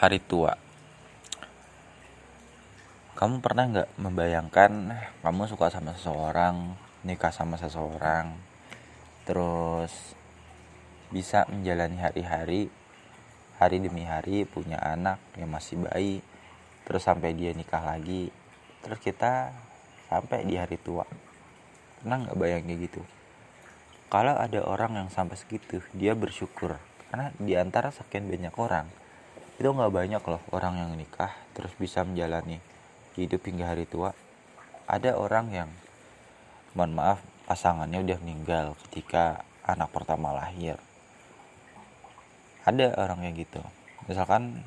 hari tua. Kamu pernah nggak membayangkan kamu suka sama seseorang nikah sama seseorang terus bisa menjalani hari-hari hari demi hari punya anak yang masih bayi terus sampai dia nikah lagi terus kita sampai di hari tua. Pernah nggak bayangnya gitu? Kalau ada orang yang sampai segitu dia bersyukur. Karena di antara sekian banyak orang itu nggak banyak loh orang yang nikah terus bisa menjalani hidup hingga hari tua. Ada orang yang mohon maaf pasangannya udah meninggal ketika anak pertama lahir. Ada orang yang gitu. Misalkan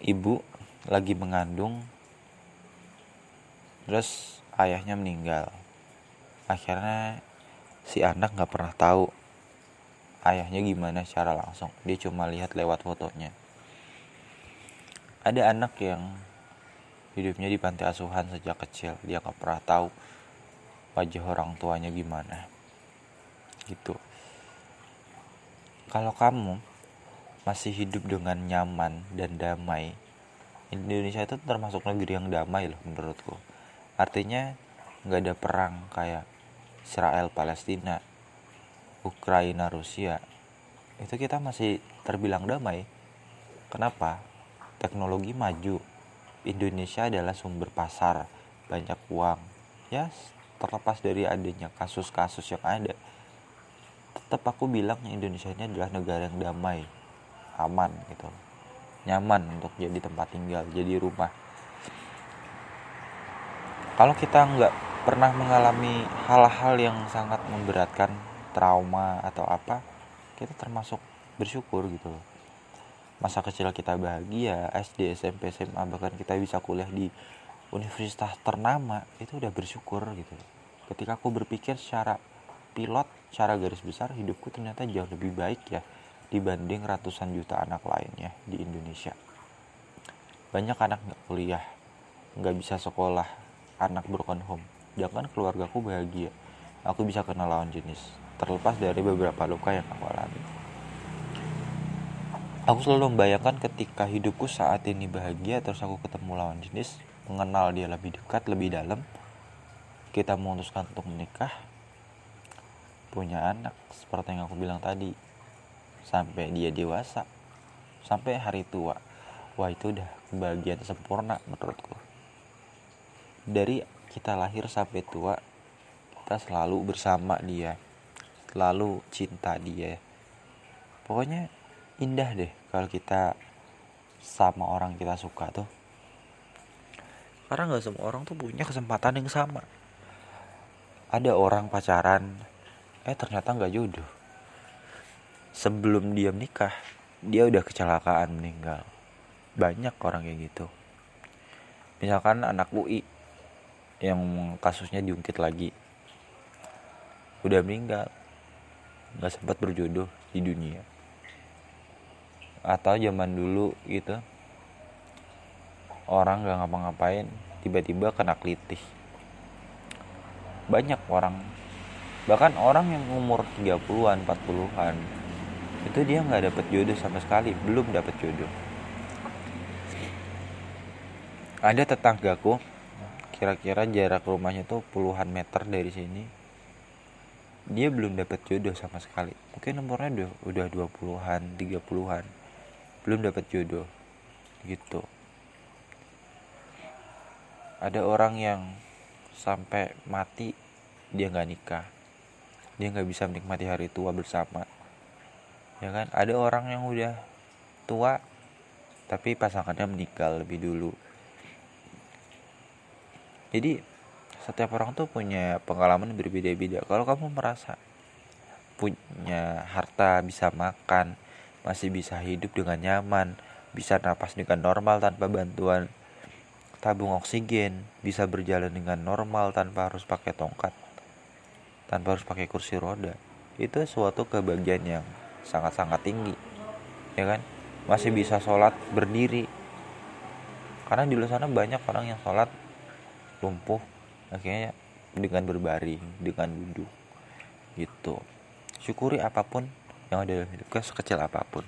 ibu lagi mengandung terus ayahnya meninggal. Akhirnya si anak nggak pernah tahu ayahnya gimana secara langsung. Dia cuma lihat lewat fotonya. Ada anak yang hidupnya di panti asuhan sejak kecil. Dia nggak pernah tahu wajah orang tuanya gimana. Gitu. Kalau kamu masih hidup dengan nyaman dan damai Indonesia itu termasuk negeri yang damai loh menurutku. Artinya nggak ada perang kayak Israel Palestina Ukraina Rusia itu kita masih terbilang damai. Kenapa? Teknologi maju. Indonesia adalah sumber pasar banyak uang. Ya terlepas dari adanya kasus-kasus yang ada tetap aku bilang Indonesia ini adalah negara yang damai aman gitu. Nyaman untuk jadi tempat tinggal jadi rumah. Kalau kita nggak pernah mengalami hal-hal yang sangat memberatkan trauma atau apa kita termasuk bersyukur gitu loh. Masa kecil kita bahagia SD SMP SMA bahkan kita bisa kuliah di universitas ternama itu udah bersyukur gitu ketika aku berpikir secara pilot secara garis besar hidupku ternyata jauh lebih baik ya dibanding ratusan juta anak lainnya di Indonesia. Banyak anak nggak kuliah nggak bisa sekolah anak broken home. Jangan keluargaku bahagia aku bisa kenal lawan jenis terlepas dari beberapa luka yang aku alami. Aku selalu membayangkan ketika hidupku saat ini bahagia terus aku ketemu lawan jenis, mengenal dia lebih dekat, lebih dalam. Kita memutuskan untuk menikah, punya anak seperti yang aku bilang tadi. Sampai dia dewasa, sampai hari tua. Wah, itu udah kebahagiaan sempurna menurutku. Dari kita lahir sampai tua, kita selalu bersama dia selalu cinta dia. Pokoknya indah deh kalau kita sama orang kita suka tuh. Karena nggak semua orang tuh punya kesempatan yang sama. Ada orang pacaran eh ternyata nggak jodoh. Sebelum dia menikah dia udah kecelakaan meninggal. Banyak orang kayak gitu. Misalkan anak UI yang kasusnya diungkit lagi. Udah meninggal nggak sempat berjodoh di dunia. Atau zaman dulu gitu orang nggak ngapa-ngapain tiba-tiba kena kelitih banyak orang. Bahkan orang yang umur 30-an 40-an itu dia nggak dapat jodoh sama sekali belum dapat jodoh. Ada tetanggaku kira-kira jarak rumahnya tuh puluhan meter dari sini dia belum dapat jodoh sama sekali. Mungkin nomornya udah udah 20-an 30-an belum dapat jodoh gitu. Ada orang yang sampai mati dia nggak nikah. Dia nggak bisa menikmati hari tua bersama. Ya kan? Ada orang yang udah tua tapi pasangannya meninggal lebih dulu. Jadi setiap orang tuh punya pengalaman berbeda-beda. Kalau kamu merasa punya harta bisa makan masih bisa hidup dengan nyaman bisa napas dengan normal tanpa bantuan tabung oksigen bisa berjalan dengan normal tanpa harus pakai tongkat tanpa harus pakai kursi roda itu suatu kebahagiaan yang sangat-sangat tinggi ya kan? Masih bisa sholat berdiri. Karena di luar sana banyak orang yang sholat lumpuh akhirnya dengan berbaring dengan duduk gitu. Syukuri apa pun yang ada dalam hidup sekecil apa pun